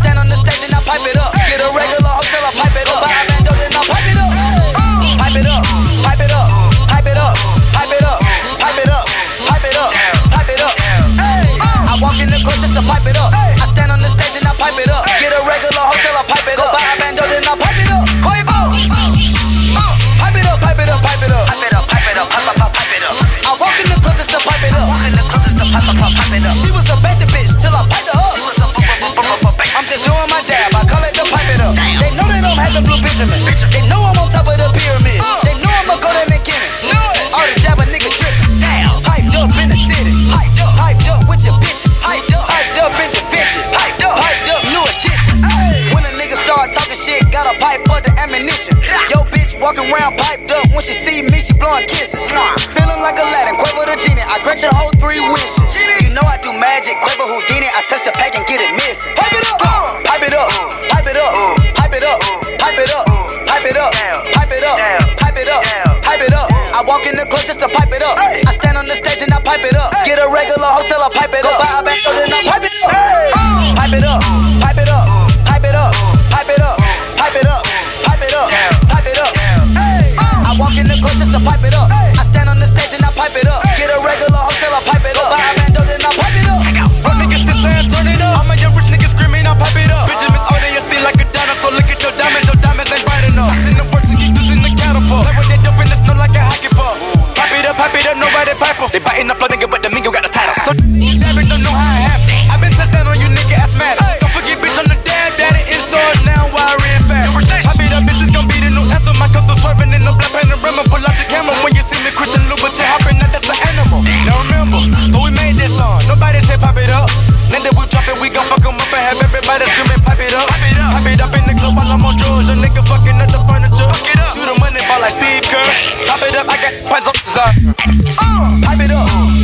stand on the stage and I pipe it up. Get a regular hotel, I pipe it up. Buy a bando and I pipe it up. Pipe it up, pipe it up, pipe it up, pipe it up, pipe it up, pipe it up, pipe it up. I walk in the club just to pipe it up. I stand on the stage and I pipe it up. Get a regular hotel, I pipe it up. Buy a bando then I pipe it up. Pipe up, pipe up, pipe it up. Pipe it up, pipe it up, pipe up, pipe it up. I walk in the club just to pipe it up. She was a basic bitch till I piped her up. She was a bum, bum, bum, bum, bum. They know I'm on top of the pyramid. Uh. They know I'm a golden McGinnis. All this dab nigga trippin'. Damn. Hyped up in the city. Hyped up, hyped up with your bitches. Hyped up, hyped up intervention. Hyped up, hyped up new addition. When a nigga start talking shit, got a pipe up the ammunition. Yo, bitch walking around piped up. When she see me, she blowing kisses. Nah, feeling like Aladdin, quiver the genie. I grant your whole three wishes. You know I do magic, Quavo Houdini. I touch the pack and get it missing. Hype it up. To pipe it up. I stand on the stage and I pipe it up. Get a regular hotel, I pipe it up. Buy a band, then I pipe it up. Pipe it up, pipe it up, pipe it up, pipe it up, pipe it up, pipe it up, pipe it up. I walk in the club just to pipe it up. Pipe it up, nobody pipe up. They biting the flow, nigga, but the mingo got the title. So it, don't know how it happened. i been touched down on you, nigga, ass mad. Don't forget, bitch, I'm the dad, daddy in stores now, why I ran fast. Pipe it up, bitch, it's gon' be the new anthem. I come through swerving in the black Panamera. Pull out the camera when you see me, Christian Louboutin hopping, now that's an animal. Now remember, but we made this song. Nobody say pop it up. Then that we drop it, we gon' fuck 'em up and have everybody screaming, pipe it up. Pipe it up in the club while I'm on drugs. A nigga fucking up the furniture. Shoot a money ball like Steve Kerr. Pipe up desire. Pipe it up.